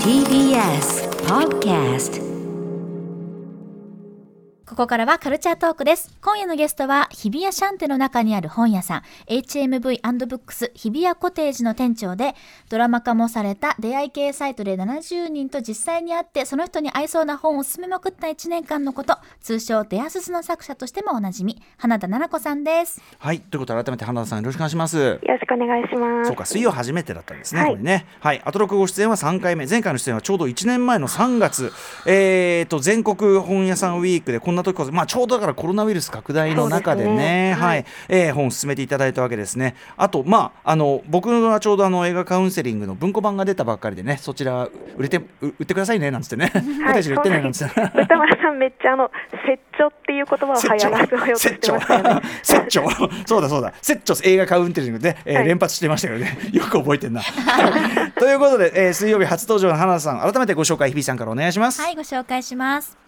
TBS Podcast ここからはカルチャートークです。今夜のゲストは、日比谷シャンテの中にある本屋さん、HMV&Books 日比谷コテージの店長で、ドラマ化もされた出会い系サイトで70人と実際に会って、その人に合いそうな本を進めまくった1年間のこと、通称デアススの作者としてもおなじみ、花田奈々子さんです。はいということで改めて花田さんよろしくお願いしますよろしくお願いします。そうか水曜初めてだったんですね、はいこれねはいアトロクご出演は3回目前回の出演はちょうど1年前の3月えーと全国本屋さんウィークでこんな時こそまあちょうどだからコロナウイルス拡大の中でね。ねははい。い、えー本を進めていただいたわけですね。あとまああの僕はちょうどあの映画カウンセリングの文庫版が出たばっかりでねそちら売れてう売ってくださいねなんつってね、コテージで売ってねなんつって。ね歌丸さんめっちゃあの 説長っていう言葉を流行らせようとしてましたよね。説長 そうだそうだ。説長映画カウンテリングで、えーはい。連発してましたけどね。よく覚えてんな。ということで、えー水曜日初登場の花田さん改めてご紹介日比さんからお願いします、はい、ご紹介します。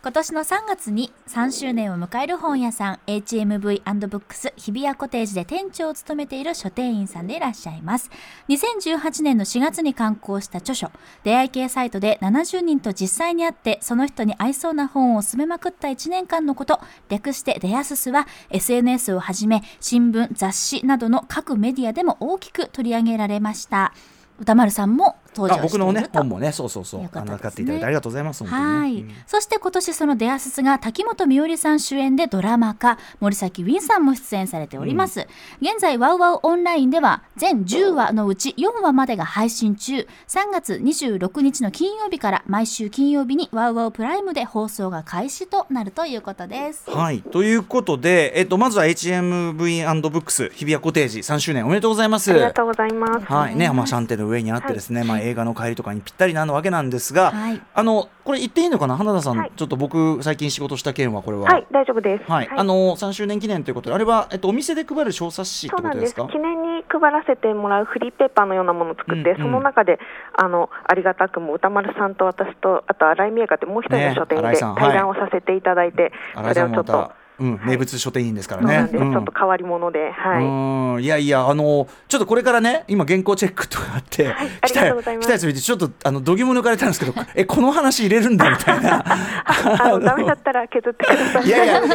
今年の3月に3周年を迎える本屋さん HMV&Books 日比谷コテージで店長を務めている書店員さんでいらっしゃいます。2018年の4月に刊行した著書出会い系サイトで70人と実際に会ってその人に合いそうな本を進めまくった1年間のこと略してデアススは SNS をはじめ新聞雑誌などの各メディアでも大きく取り上げられました。歌丸さんも登場していると。あ僕のね本もねそうそうそう。よかあの買っていただいてありがとうございますはい、うんそして今年そのデアススが滝本美織さん主演でドラマ化。森崎ウィンさんも出演されております、現在ワウワウオンラインでは全10話のうち4話までが配信中。3月26日の金曜日から毎週金曜日にワウワウプライムで放送が開始となるということです。はい。ということで、えっと、まずは HMV&Books 日比谷コテージ3周年おめでとうございます。ありがとうございます。はい。ねまあ、シャンテの上にあってですね、まあ、映画の帰りとかにぴったりなわけなんですが、はい。あのこれ言っていいのかな？花田さん、はい。ちょっと僕最近仕事した件はこれは、はい、大丈夫です。はい、あの3周年記念ということで、あれは、えっと、お店で配る小冊子ってそうなんです。す。ことでか。記念に配らせてもらうフリーペーパーのようなものを作って、うんうん。その中であのありがたくも歌丸さんと私とあと新井美恵香ってもう一人の書店で対談をさせていただいて、新井さんもまそれをちょっとた、うん、名物書店員ですからね。ちょっと変わり者で、はい。うん。いやいやあのちょっとこれからね今原稿チェックとかあって、はいありがとうございます。来たやつ見てちょっとあの度肝抜かれたんですけどえこの話入れるんだみたいな。あのダメだったら削ってください。いやいやい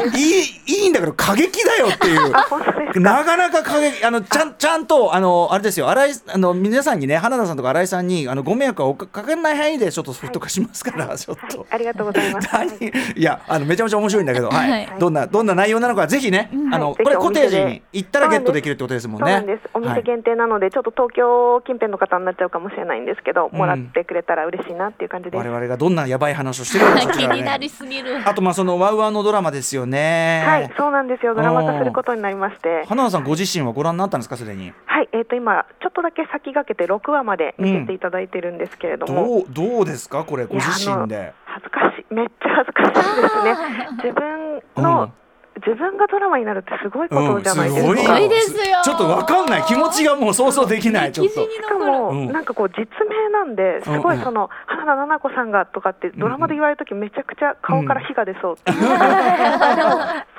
いいいんだけど過激だよっていう。なかなか過激あのちゃんちゃんとあのあれですよ新井あの皆さんにね花田さんとか新井さんにあのご迷惑をかかけない範囲でちょっとソフト化しますから、ちょっと。はい、ありがとうございます。何？いやあのめちゃめちゃ面白いんだけど、はい。はい。どんなどんな内容なのかぜひね、あのはいこれコテージに行ったらゲットできるってことですもんね。そうなんです。おはい店限定なので、ちょっと東京近辺の方になっちゃうかもしれないんですけど、うんもらってくれたら嬉しいなっていう感じです。我々がどんなやばい話をしてるのかそち気になりすぎるあとまあそのワウワウのドラマですよね。はい、そうなんですよ。ドラマ化することになりまして、花田さんご自身はご覧になったんですかすでに？はい、えっ、と今ちょっとだけ先駆けて6話まで見せていただいてるんですけれども、どうどうですかこれご自身で？恥ずかしい、めっちゃ恥ずかしいですね。自分の、うん自分がドラマになるってすごいことじゃないですか。うんすごいですよ。ちょっとわかんない気持ちがもう想像できないちょっと。しかも、うん。なんかこう実名なんですごいその、花田奈々子さんがとかってドラマで言われるときめちゃくちゃ顔から火が出そうっていう、あでも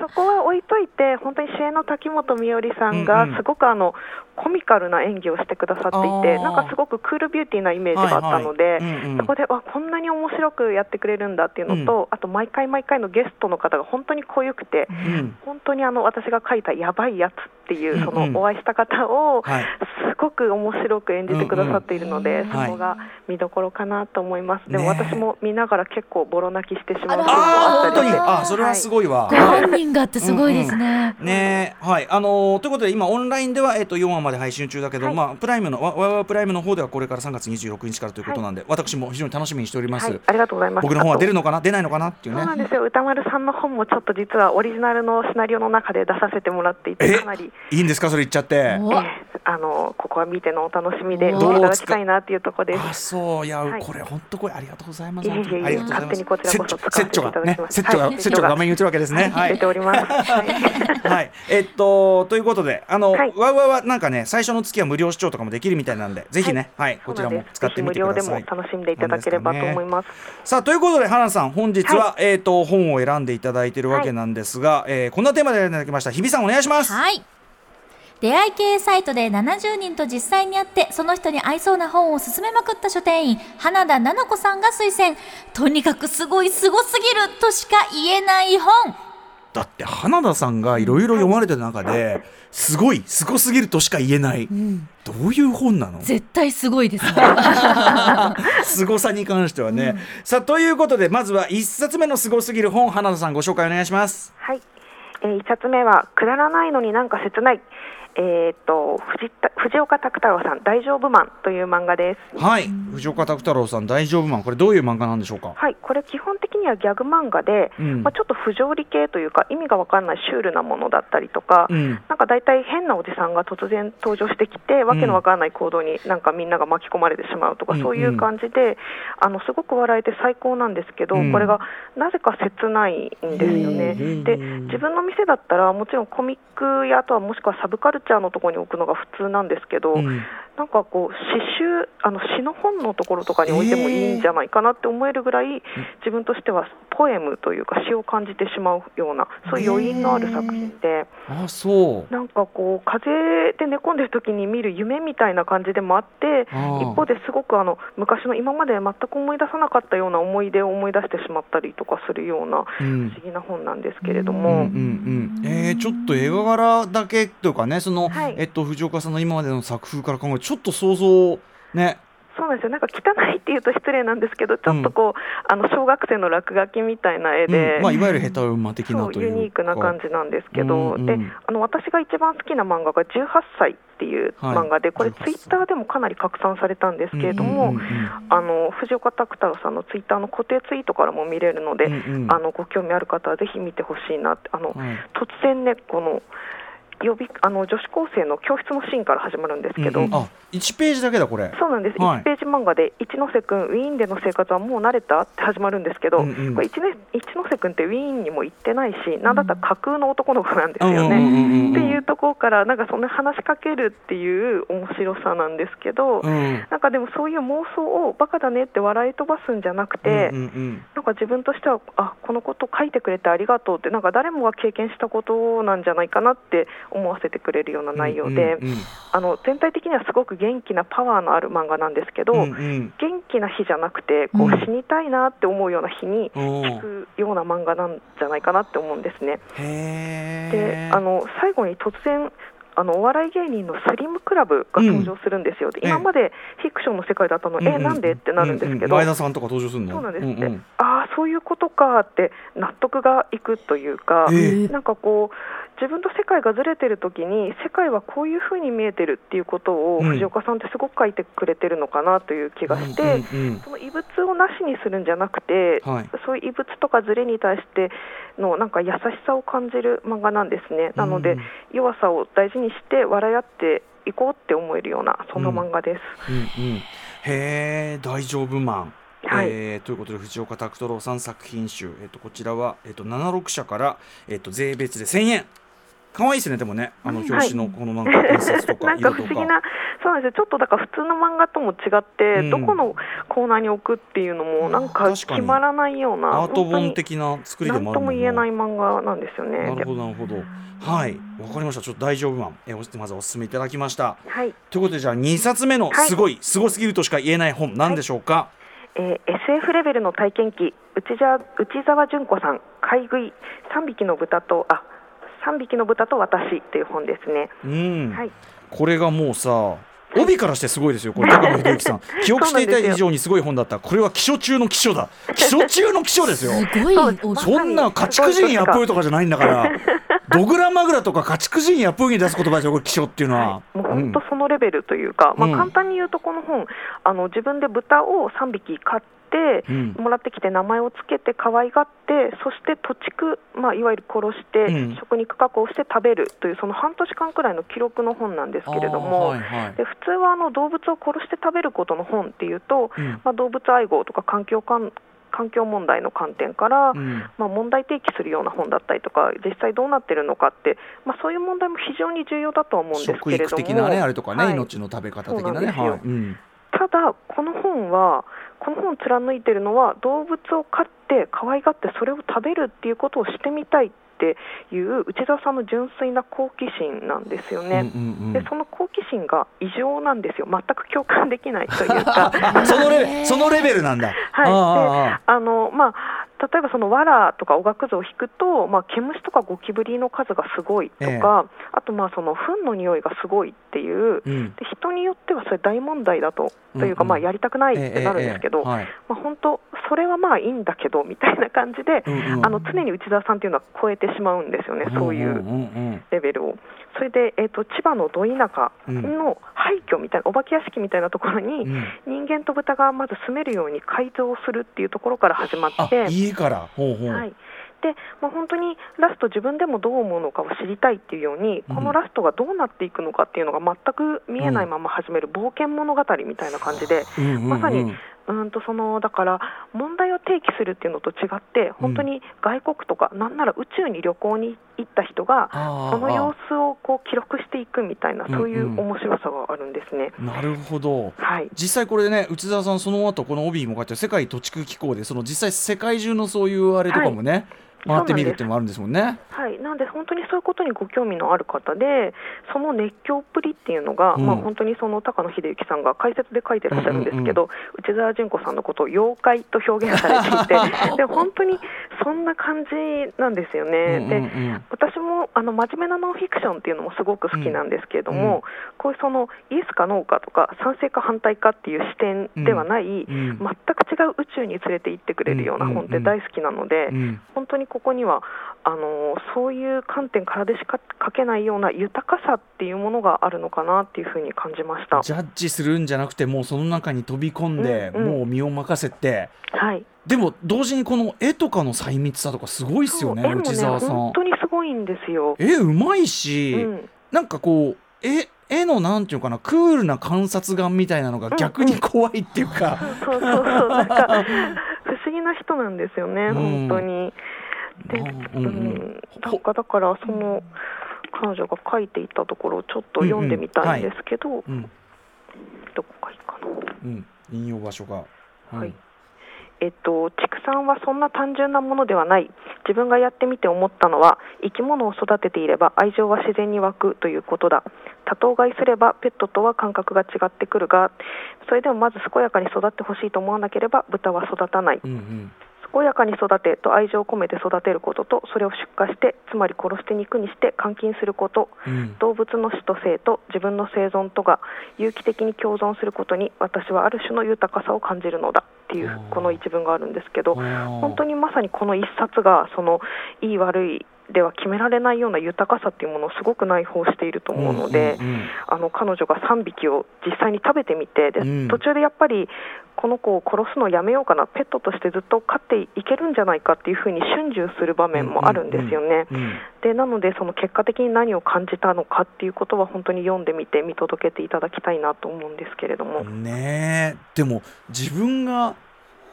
そこは置いといて本当に主演の滝本美織さんがすごくあのコミカルな演技をしてくださっていてなんかすごくクールビューティーなイメージがあったので、はいはい。うんうん。そこでわこんなに面白くやってくれるんだっていうのと、あと毎回毎回のゲストの方が本当に濃ゆくて。うん。本当にあの私が書いたやばいやつっていう、そのお会いした方をはい。すごく面白く演じてくださっているので、そこが見どころかなと思います。でもね私も見ながら結構ボロ泣きしてしまうああ本当に。あそれはすごいわ。ご本人がってすごいですね、ねはい。あのーということで今オンラインでは、えっと4話まで配信中だけど、はい。まあプライムのわわわプライムの方ではこれから3月26日からということなんで、私も非常に楽しみにしております、はい、ありがとうございます。僕の本は出るののかな？出ないのかな？っていうね。そうなんですよ。歌丸さんの本もちょっと実はオリジナルのシナリオの中で出させてもらっていてえかなり、いいんですか？それ言っちゃってあのここは見てのお楽しみでお見ていただきたいなっていうところです。あそういや、はい。これ本当これありがとうございます。いえいえいえ本当にありがとうございます。勝手にこちらこそ使わせていただきますセッチョが、はいセッチョが画面に映るわけですね。はい出ております。はい。はい、えっとということであの、はい。わうわうはなんかね最初の月は無料視聴とかもできるみたいなんでぜひねはい、こちらも使ってみてください。ぜひ無料でも楽しんでいただければと思います。さあということで花さん本日は、えっ、と本を選んでいただいているわけなんですが、えーこんなテーマでいただきました。日比さんお願いします、はい。出会い系サイトで70人と実際に会ってその人に合いそうな本を勧めまくった書店員花田奈々子さんが推薦。とにかくすごいすごすぎるとしか言えない本。だって花田さんがいろいろ読まれてる中ですごいすごすぎるとしか言えない、どういう本なの？絶対すごいですね。凄さに関してはね、さあということでまずは一冊目のすごすぎる本花田さんご紹介お願いします。はい、え冊目はくだらないのになんか切ない。えー、と藤田藤岡拓太郎さん大丈夫マンという漫画です。はい。藤岡拓太郎さん大丈夫マン。これどういう漫画なんでしょうか？はい、これ基本的にはギャグ漫画で、うん。まあ、ちょっと不条理系というか意味がわかんないシュールなものだったりとか、うん。なんか大体変なおじさんが突然登場してきて、わけのわからない行動になんかみんなが巻き込まれてしまうとか、うん。そういう感じで、あのすごく笑えて最高なんですけど、うん。これがなぜか切ないんですよね。うんで自分の店だったらもちろんコミックやあとはもしくはサブカルッチャーのところに置くのが普通なんですけど、うん。なんかこう詩集あの詩の本のところとかに置いてもいいんじゃないかなって思えるぐらい、自分としてはポエムというか詩を感じてしまうようなそういう余韻のある作品で。あそう。なんかこう風邪で寝込んでる時に見る夢みたいな感じでもあって一方ですごくあの昔の今まで全く思い出さなかったような思い出を思い出してしまったりとかするような不うん。思議な本なんですけれどうんうも、んうん、えー、ちょっと絵柄だけというかねその、はい。えっと、藤岡さんの今までの作風から考えちょっと想像ね。そうなんですよ。なんか汚いっていうと失礼なんですけどちょっとこう、あの小学生の落書きみたいな絵で。うん。まあ、いわゆるヘタウマ的なというか。ユニークな感じなんですけど、うんうんであの私が一番好きな漫画が18歳っていう漫画で、はい。これツイッターでもかなり拡散されたんですけれども、うんうんうん。あの藤岡拓太郎さんのツイッターの固定ツイートからも見れるので、うんうん。あのご興味ある方はぜひ見てほしいなって。あの、はい。突然ねこの予備あの女子高生の教室のシーンから始まるんですけど、うんうん。あ1ページだけだこれ。そうなんです、はい。1ページ漫画で一ノ瀬君、ウィーンでの生活はもう慣れたって始まるんですけど、うんうん。これ一ノ一ノ瀬君ってウィーンにも行ってないし、なんだったら架空の男の子なんですようんうんうんね。うん。っていうところから、なんかそんな話しかけるっていう面白さなんですけど、うん。なんかでもそういう妄想をバカだねって笑い飛ばすんじゃなくて、うんうんなんか自分としては、あこのこと書いてくれてありがとうって、なんか誰もが経験したことなんじゃないかなって思わせてくれるような内容で、うんうんあの全体的にはすごく元気なパワーのある漫画なんですけど、うんうん。元気な日じゃなくてこううん。死にたいなって思うような日に聞くような漫画なんじゃないかなって思うんですね。へでーあの最後に突然あのお笑い芸人のスリムクラブが登場するんですよ、でええ今までフィクションの世界だったの、うんうんえなんでってなるんですけど、うう前田さんとか登場するの？そうなんです。って、うんうん。ああそういうことかって納得がいくというか、ええ。なんかこう自分と世界がずれてる時に世界はこういうふうに見えてるっていうことをうん。藤岡さんってすごく書いてくれてるのかなという気がして、うんうんうん。その異物をなしにするんじゃなくて、はい。そういう異物とかズレに対してのなんか優しさを感じる漫画なんですね。なので、うん弱さを大事にして笑い合っていこうって思えるようなそんな漫画です。うんうん、へえ大丈夫マン、はい。えーということで藤岡拓太郎さん作品集、えっとこちらは、えっと76社から、えっと税別で1000円可愛いですねでもねあのはい表紙のこのなんか印刷とか なんか不思議な、そうなんですよ、ちょっとだから普通の漫画とも違って、うん。どこのコーナーに置くっていうのも、なんか決まらないような、アート本的な作りでなんとももあるもん言えない漫画なんですよね。なるほどなるほど。はい。わかりました。ちょっと大丈夫マン、えーまずお勧めいただきました。はい。ということでじゃあ2冊目のはい。すごい、すごすぎるとしか言えない本何でしょうか、えー SF レベルの体験記内沢内沢純子さん買い食い3匹の豚とあ3匹の豚と私という本ですね。うん、はいこれがもうさ帯からしてすごいですよ、これ 高野秀之さん。記憶していた以上にすごい本だった。これは気象中の気象だ。気象中の気象ですよ。すごいそんな家畜人やっぷりとかじゃないんだから。ドグラマグラとか家畜人やっぷりに出す言葉ですよ、これ気象っていうのは。もう本当そのレベルというか、うん。まあ、簡単に言うとこの本あの自分で豚を3匹飼って、うん。もらってきて名前をつけて可愛がってそして土地区、まあ、いわゆる殺して、うん。食肉加工して食べるというその半年間くらいの記録の本なんですけれども、はいはい。で普通はあの動物を殺して食べることの本っていうと、うん。まあ、動物愛護とか環境かん環境問題の観点から、うん。まあ、問題提起するような本だったりとか実際どうなってるのかって、まあ、そういう問題も非常に重要だとは思うんですけれども。的なね、あれとかね、はい。命の食べ方的なね。なはい。うん。ただ、この本はこの本を貫いているのは動物を飼って可愛がってそれを食べるっていうことをしてみたいっっていう内田さんの純粋な好奇心なんですよね。うんうんうん。でその好奇心が異常なんですよ。全く共感できないというか。そのレそのレベルなんだ。はい、あ。であのまあ例えばその藁とかおがくずを引くと、まあ、毛虫とかゴキブリの数がすごいとか、ええ。あとまあその糞の匂いがすごいっていう、うん。で人によってはそれ大問題だとというか、まあ、やりたくないってなるんですけど、まあ、本当、それはまあいいんだけどみたいな感じで、あの常に内田さんっていうのは超えてしまうんですよね、そういうレベルを。それで、えー、と千葉のど田舎の廃墟みたいな、お化け屋敷みたいなところに、うん。人間と豚がまず住めるように改造するっていうところから始まあって。家から？はいでまあ、本当にラスト、自分でもどう思うのかを知りたいっていうように、うん。このラストがどうなっていくのかっていうのが全く見えないまま始める冒険物語みたいな感じで、うん。うんうんまさにうんとそのだから問題を提起するっていうのと違って、本当に外国とか、なんなら宇宙に旅行に行った人が、その様子をこう記録していくみたいな、うんうん。そういう面白さがあるんですね。なるほど。はい。実際これね内澤さんその後この帯にも書いて世界土地空機構でその実際世界中のそういうあれとかもね、回ってみるっていうのもあるんですもんね。はい、なので本当にそういうことにご興味のある方でその熱狂っぷりっていうのが、うん。まあ、本当にその高野秀幸さんが解説で書いてらっしゃるんですけど、内澤純子さんのことを妖怪と表現されていて で本当にそんな感じなんですよね。うんうんうん。で私もあの真面目なノンフィクションっていうのもすごく好きなんですけれども、うんうん。こういうそのイエスかノーかとか賛成か反対かっていう視点ではない、うん全く違う宇宙に連れて行ってくれるような本って大好きなので、うん。本当にここにはあのそういう観点からでしか書けないような豊かさっていうものがあるのかなっていうふうに感じました。ジャッジするんじゃなくてもうその中に飛び込んで、うんうん。もう身を任せて。はい、でも同時にこの絵とかの細密さとかすごいですよねね内澤さん本。当にすごいんですよ。絵うまいし、うんなんかこう絵絵のなんていうかなクールな観察眼みたいなのが逆に怖いっていうか、そうそうそうなんか不思議な人なんですよね、うん本当に。で、うんううんん、なんかだからその彼女が書いていたところをちょっと読んでみたいんですけど、うんどこがいいかな。うん、引用場所が。はいえっと、畜産はそんな単純なものではない。自分がやってみて思ったのは生き物を育てていれば愛情は自然に湧くということだ。多頭飼いすればペットとは感覚が違ってくるがそれでもまず健やかに育ってほしいと思わなければ豚は育たない。う健やかに育てと愛情を込めて育てることとそれを出荷してつまり殺して肉にして監禁することうん動物の死と生と自分の生存とが有機的に共存することに私はある種の豊かさを感じるのだっていうこの一文があるんですけど本本当にまさにこの一冊がそのいい悪いでは決められないような豊かさっていうものをすごく内包していると思うので、うんうんうん。あの彼女が3匹を実際に食べてみてで、うん。途中でやっぱりこの子を殺すのをやめようかなペットとしてずっと飼っていけるんじゃないかっていうふうに春秋する場面もあるんですよね。うん。でなのでその結果的に何を感じたのかっていうことは本当に読んでみて見届けていただきたいなと思うんですけれども、ねえ。でも自分が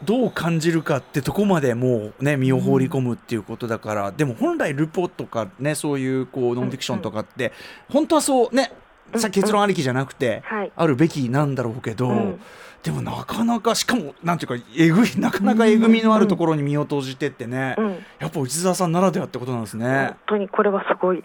どう感じるかってとこまでもうね身を放り込むっていうことだから、でも本来ルポとかねそういうこうノンフィクションとかって、本当はそうねさうん結論ありきじゃなくて、はい。あるべきなんだろうけど、うんでもなかなかしかもなんていうかえぐいなかなかえぐみのあるところに身を投じてってね、うん、やっぱ内澤さんならではってことなんですね。本。当にこれはすごい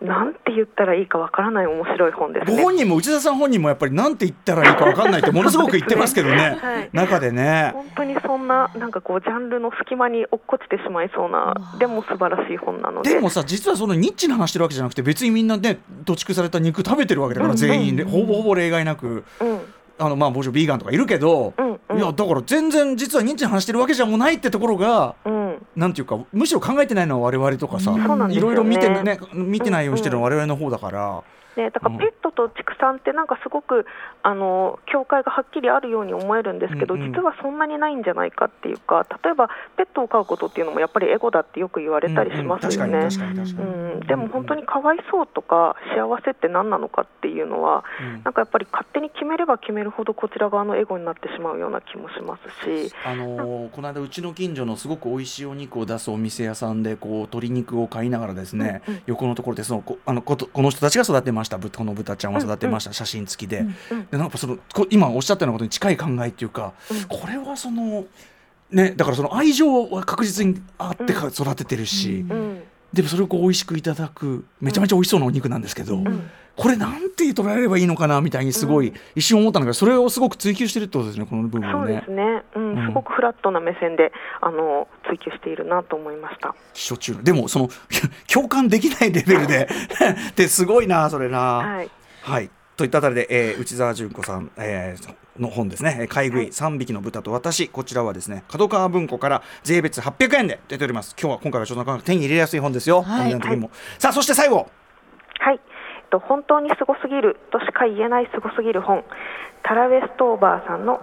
なんて言ったらいいかわからない面白い本ですね。ご本人も内田さん本人もやっぱりなんて言ったらいいかわかんないってものすごく言ってますけどね。はい。中でね。本当にそんななんかこうジャンルの隙間に落っこちてしまいそうなでも素晴らしい本なので。でもさ実はそのニッチな話してるわけじゃなくて別にみんなね土畜された肉食べてるわけだからうん全員で、うんほぼほぼ例外なく。うんあのまあもちろんビーガンとかいるけど、うんうん。いやだから全然実はニッチな話してるわけじゃもうないってところがうん。なんていうかむしろ考えてないのは我々とかさ、いろいろ見てね見てないようにしてるのは我々の方だから。ね、だからペットと畜産ってなんかすごくあの境界がはっきりあるように思えるんですけど、うんうん。実はそんなにないんじゃないかっていうか例えばペットを飼うことっていうのもやっぱりエゴだってよく言われたりしますよね。うんでも本当にかわいそうとか幸せって何なのかっていうのはうん。なんかやっぱり勝手に決めれば決めるほどこちら側のエゴになってしまうような気もしますし、あのーこの間うちの近所のすごく美味しいお肉を出すお店屋さんでこう鶏肉を買いながらですね、うんうん。横のところでそのこあのことこの人たちが育てました。ぶこの豚ちゃんは育てました、写真付きで,、うんでなんかそのこ今おっしゃったようなことに近い考えっていうか、うん。これはそのねだからその愛情は確実にあって育ててるし、うんでもそれをこう美味しくいただくめちゃめちゃ美味しそうなお肉なんですけど、これなんて捉えればいいのかなみたいにすごい一瞬思ったんだけどそれをすごく追求してるってことですねこの部分をねそうです。ね、うんうんすごくフラットな目線であの追求しているなと思いました。しょっちゅうでもその 共感できないレベルで ってすごいなそれな。はい、はい。といったあたりで、えー内澤純子さん、えーの本ですね、えー買い食い。3匹の豚と私、こちらはですね、角川文庫から税別800円で出ております。今日は今回はちょっとなかなか手に入れやすい本ですよ。はい。お値段的にも。さあ、そして最後。はい、えっと本当にすごすぎるとしか言えないすごすぎる本、タラ・ウェストーバーさんの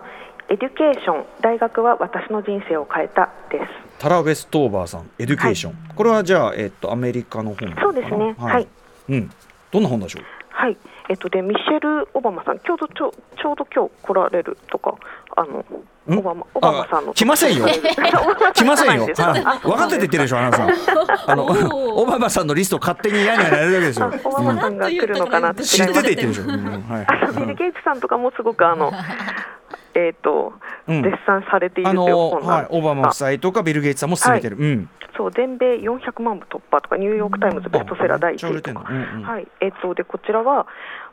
エデュケーション。大学は私の人生を変えたです。タラ・ウェストーバーさん、エデュケーション。これはじゃあ、えっと、アメリカの本そうですね。はい。うん。どんな本でしょう？はい、えっとでミシェル・オバマさん、ちょうどちょちょうど今日来られるとか、あのん？オバマオバマさんのあ来ませんよ来ませんよ。はい分かってて言ってるでしょ、アナさん。あの、オバマさんのリストを勝手に嫌にやられるわけですよ。オバマさんが来るのかなって知ってて言ってるでるしょ。うんはいあのビル・ゲイツさんとかもすごくあのえっと、うん。絶賛されているあというの、本なんはい、オバマ夫妻とかビル・ゲイツさんも進めてる。うん。そう全米400万部突破とかニューヨーク・タイムズベストセラー第1位とか、うんうん。はい。えっとでこちらは、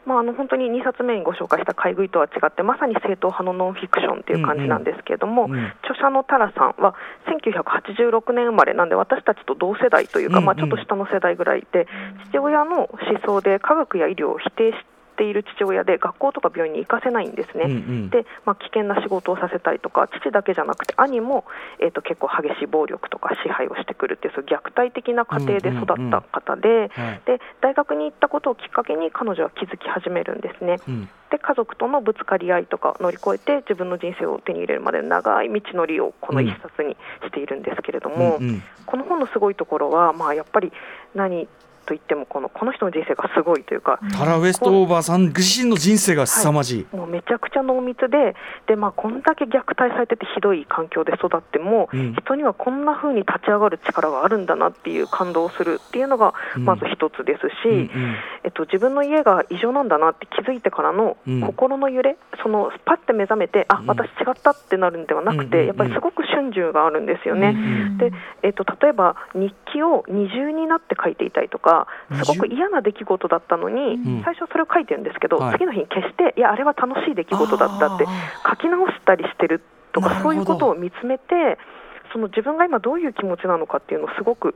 まあ、あの本当に2冊目にご紹介した買い食いとは違ってまさに正統派のノンフィクションっていう感じなんですけれども、うんうん。著者のタラさんは1986年生まれなんで私たちと同世代というか、うんうん。まあ、ちょっと下の世代ぐらいで父親の思想で科学や医療を否定している父親で学校とか病院に行かせないんですね。うんうん。で、まあ、危険な仕事をさせたりとか父だけじゃなくて兄も、えー、と結構激しい暴力とか支配をしてくるっていうそういう虐待的な家庭で育った方で,、はい。で大学に行ったことをきっかけに彼女は気づき始めるんですね。うん。で家族とのぶつかり合いとかを乗り越えて自分の人生を手に入れるまでの長い道のりをこの一冊にしているんですけれども、うんうん。この本のすごいところは、まあ、やっぱり何と言ってもこのこの人の人生がすごいというか、タラ・ウェストオーバーさん自身の人生が凄まじい。もうめちゃくちゃ濃密でで、まあ、こんだけ虐待されててひどい環境で育っても、うん。人にはこんな風に立ち上がる力があるんだなっていう感動をするっていうのがうん。まず一つですし、うんうん。えっと、自分の家が異常なんだなって気づいてからのうん。心の揺れ、そのパッて目覚めてあうん。私違ったってなるんではなくて、やっぱりすごく瞬時があるんですよね。うんでえっと、例えば日記を二重になって書いていたりとかすごく嫌な出来事だったのに、うん。最初それを書いてるんですけど、はい。次の日に消していやあれは楽しい出来事だったって書き直したりしてるとかそういうことを見つめてその自分が今どういう気持ちなのかっていうのをすごく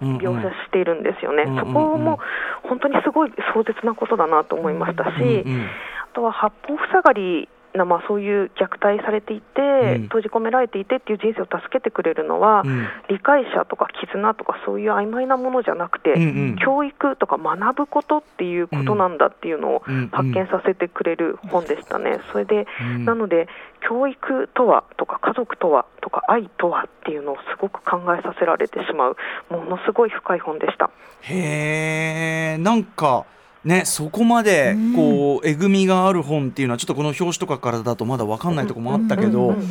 描写しているんですよね、うんうんうん。そこも本当にすごい壮絶なことだなと思いましたし、うんうん。あとは八方塞がりな、まあ、そういう虐待されていて、うん。閉じ込められていてっていう人生を助けてくれるのは、うん。理解者とか絆とかそういう曖昧なものじゃなくて、うんうん。教育とか学ぶことっていうことなんだっていうのを発見させてくれる本でしたね。それで、うん。なので教育とはとか家族とはとか愛とはっていうのをすごく考えさせられてしまうものすごい深い本でした。へえなんかねそこまでこうえぐみがある本っていうのはちょっとこの表紙とかからだとまだ分かんないところもあったけど、うんうんうん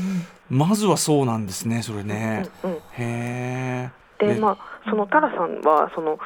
まずはそうなんですねそれね。うんうんへえ。でまあ、そのタラさんはその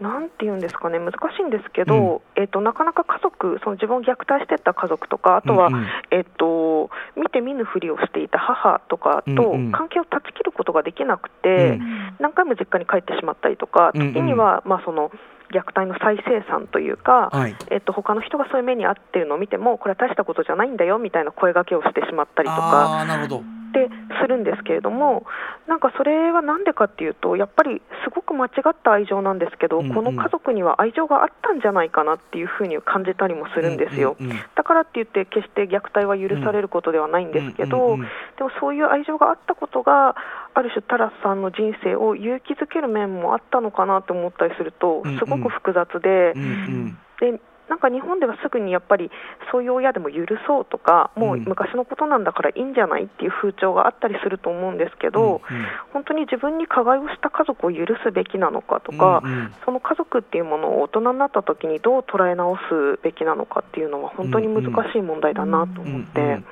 なんて言うんですかね難しいんですけど、えっとなかなか家族その自分を虐待してた家族とかあとは、うん。うんえっと見て見ぬふりをしていた母とかとうんうん。関係を断ち切ることができなくて、うん。何回も実家に帰ってしまったりとかうんうん。時には、まあ、その虐待の再生産というか、はい。えっと他の人がそういう目に遭っているのを見てもこれは大したことじゃないんだよみたいな声掛けをしてしまったりとか。なるほど。ってするんですけれども、なんかそれはなんでかっていうと、やっぱりすごく間違った愛情なんですけど、うんうんこの家族には愛情があったんじゃないかなっていうふうに感じたりもするんですよ。うんうんうんだからって言って、決して虐待は許されることではないんですけど、うんうんうんでもそういう愛情があったことが、ある種、タラスさんの人生を勇気づける面もあったのかなと思ったりするとうんうん、すごく複雑で。うんうんでなんか日本ではすぐにやっぱりそういう親でも許そうとか、もう昔のことなんだからいいんじゃないっていう風潮があったりすると思うんですけど、うんうん。本当に自分に加害をした家族を許すべきなのかとか、うんうん。その家族っていうものを大人になった時にどう捉え直すべきなのかっていうのは本当に難しい問題だなと思って、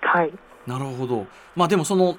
はい、なるほど。まあでもその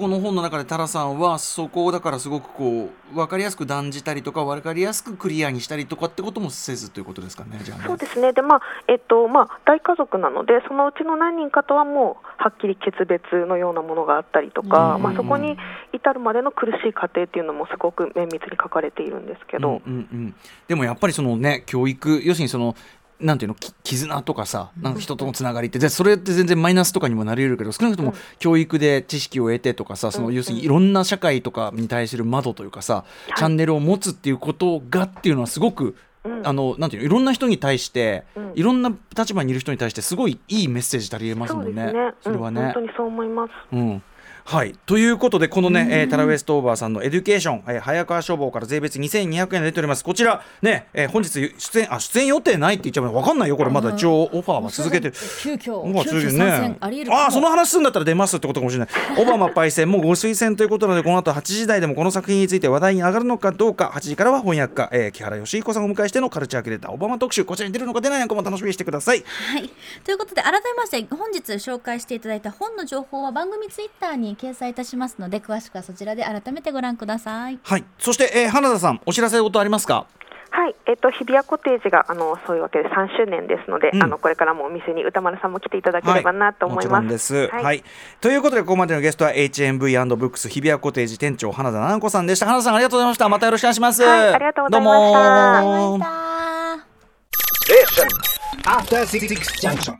この本の中でタラさんはそこをだからすごくこう分かりやすく断じたりとか分かりやすくクリアにしたりとかってこともせずということですかねじゃあね。そうですね。で、まあえっとまあ、大家族なのでそのうちの何人かとはもうはっきり決別のようなものがあったりとか、うん。まあ、そこに至るまでの苦しい過程っていうのもすごく綿密に書かれているんですけど、うんうんうん、でもやっぱりそのね教育要するにそのなんていうのき絆とかさなんか人とのつながりって。でそれって全然マイナスとかにもなり得るけど少なくとも教育で知識を得てとかさその要するにいろんな社会とかに対する窓というかさ、チャンネルを持つっていうことがっていうのはすごく、うん。あのなんていうのいろんな人に対して、うん。いろんな立場にいる人に対してすごいいいメッセージたりえますもんね。そね、それはね。うん本当にそう思います。うんはい、ということでこのね、えータラ・ウェストーバーさんのエデュケーション、えー早川書房から税別2200円で出ております。こちらね、えー本日出演あ出演予定ないって言っちゃう分かんないよこれ。まだ一応オファーは続けてる。急遽オファーね。戦あその話するんだったら出ますってことかもしれない。オバマパイセンもご推薦ということなのでこの後8時台でもこの作品について話題に上がるのかどうか。8時からは翻訳家、えー木原義彦さんをお迎えしてのカルチャーキュレーターオバマ特集。こちらに出るのか出ないのかも楽しみにしてください。はい、ということで改めまして本日紹介していただいた本の情報は番組ツイッターに掲載いたしますので詳しくはそちらで改めてご覧ください。はい。そして、えー花田さんお知らせ事ありますか？はい、えっと、日比谷コテージがあのそういうわけで3周年ですので、うん。あのこれからもお店に歌丸さんも来ていただければなと思います。もちろんです、はい。はい。ということでここまでのゲストは HMV& ブックス日比谷コテージ店長花田奈々子さんでした。花田さんありがとうございました。またよろしくお願いします、はいありがとうございました。どうも。ありがとうございました。